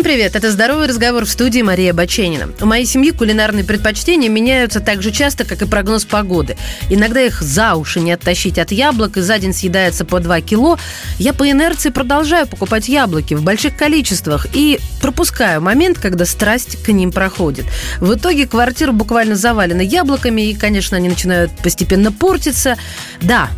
Всем привет! Это «Здоровый разговор» в студии Мария Баченина. У моей семьи кулинарные предпочтения меняются так же часто, как и прогноз погоды. Иногда их за уши не оттащить от яблок, и за день съедается по 2 кило. Я по инерции продолжаю покупать яблоки в больших количествах и пропускаю момент, когда страсть к ним проходит. В итоге квартира буквально завалена яблоками, и, конечно, они начинают постепенно портиться. Да,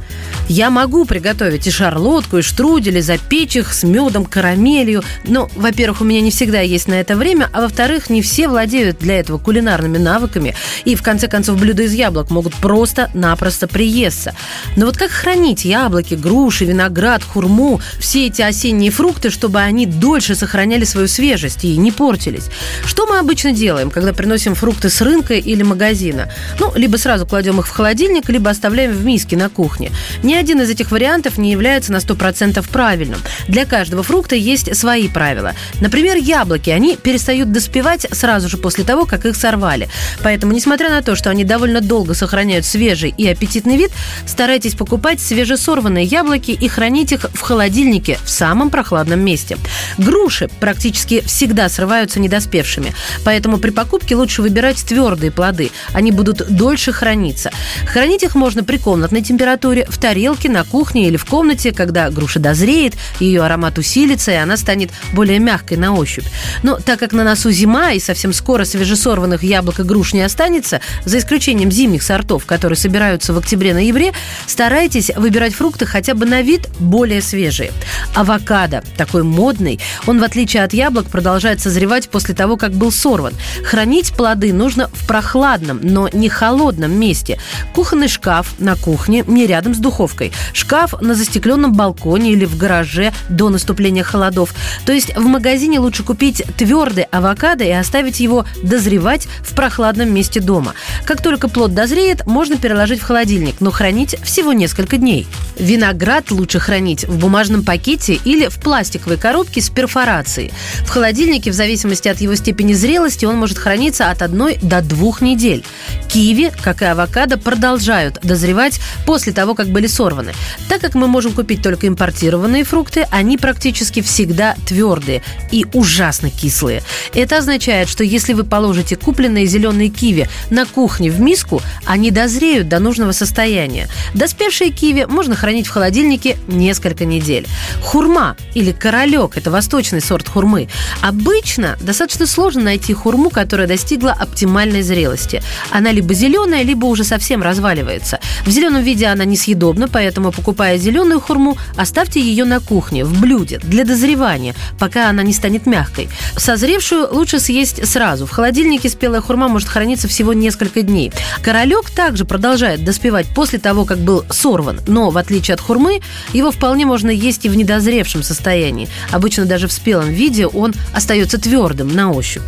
я могу приготовить и шарлотку, и штрудель, и запечь их с медом, карамелью. Но, во-первых, у меня не всегда есть на это время, а во-вторых, не все владеют для этого кулинарными навыками. И, в конце концов, блюда из яблок могут просто-напросто приесться. Но вот как хранить яблоки, груши, виноград, хурму, все эти осенние фрукты, чтобы они дольше сохраняли свою свежесть и не портились? Что мы обычно делаем, когда приносим фрукты с рынка или магазина? Ну, либо сразу кладем их в холодильник, либо оставляем в миске на кухне. Ни один из этих вариантов не является на 100% правильным. Для каждого фрукта есть свои правила. Например, яблоки. Они перестают доспевать сразу же после того, как их сорвали. Поэтому, несмотря на то, что они довольно долго сохраняют свежий и аппетитный вид, старайтесь покупать свежесорванные яблоки и хранить их в холодильнике в самом прохладном месте. Груши практически всегда срываются недоспевшими, поэтому при покупке лучше выбирать твердые плоды. Они будут дольше храниться. Хранить их можно при комнатной температуре, в тарелке на кухне или в комнате, когда груша дозреет, ее аромат усилится, и она станет более мягкой на ощупь. Но так как на носу зима, и совсем скоро свежесорванных яблок и груш не останется, за исключением зимних сортов, которые собираются в октябре-ноябре, старайтесь выбирать фрукты хотя бы на вид более свежие. Авокадо, такой модный, он, в отличие от яблок, продолжает созревать после того, как был сорван. Хранить плоды нужно в прохладном, но не холодном месте. Кухонный шкаф на кухне, не рядом с духовкой духовкой, шкаф на застекленном балконе или в гараже до наступления холодов. То есть в магазине лучше купить твердый авокадо и оставить его дозревать в прохладном месте дома. Как только плод дозреет, можно переложить в холодильник, но хранить всего несколько дней. Виноград лучше хранить в бумажном пакете или в пластиковой коробке с перфорацией. В холодильнике, в зависимости от его степени зрелости, он может храниться от одной до двух недель. Киви, как и авокадо, продолжают дозревать после того, как были сорваны. Так как мы можем купить только импортированные фрукты, они практически всегда твердые и ужасно кислые. Это означает, что если вы положите купленные зеленые киви на кухне в миску, они дозреют до нужного состояния. Доспевшие киви можно хранить в холодильнике несколько недель. Хурма или королек – это восточный сорт хурмы. Обычно достаточно сложно найти хурму, которая достигла оптимальной зрелости. Она либо зеленая, либо уже совсем разваливается. В зеленом виде она несъедобна, поэтому, покупая зеленую хурму, оставьте ее на кухне, в блюде, для дозревания, пока она не станет мягкой. Созревшую лучше съесть сразу. В холодильнике спелая хурма может храниться всего несколько дней. Королек также продолжает доспевать после того, как был сорван, но, в отличие от хурмы, его вполне можно есть и в недозревшем состоянии. Обычно даже в спелом виде он остается твердым на ощупь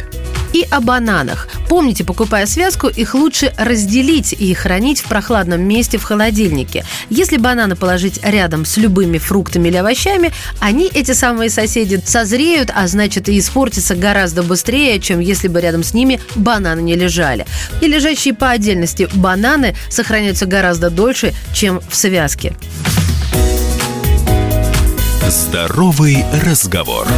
и о бананах. Помните, покупая связку, их лучше разделить и хранить в прохладном месте в холодильнике. Если бананы положить рядом с любыми фруктами или овощами, они, эти самые соседи, созреют, а значит и испортятся гораздо быстрее, чем если бы рядом с ними бананы не лежали. И лежащие по отдельности бананы сохраняются гораздо дольше, чем в связке. Здоровый разговор.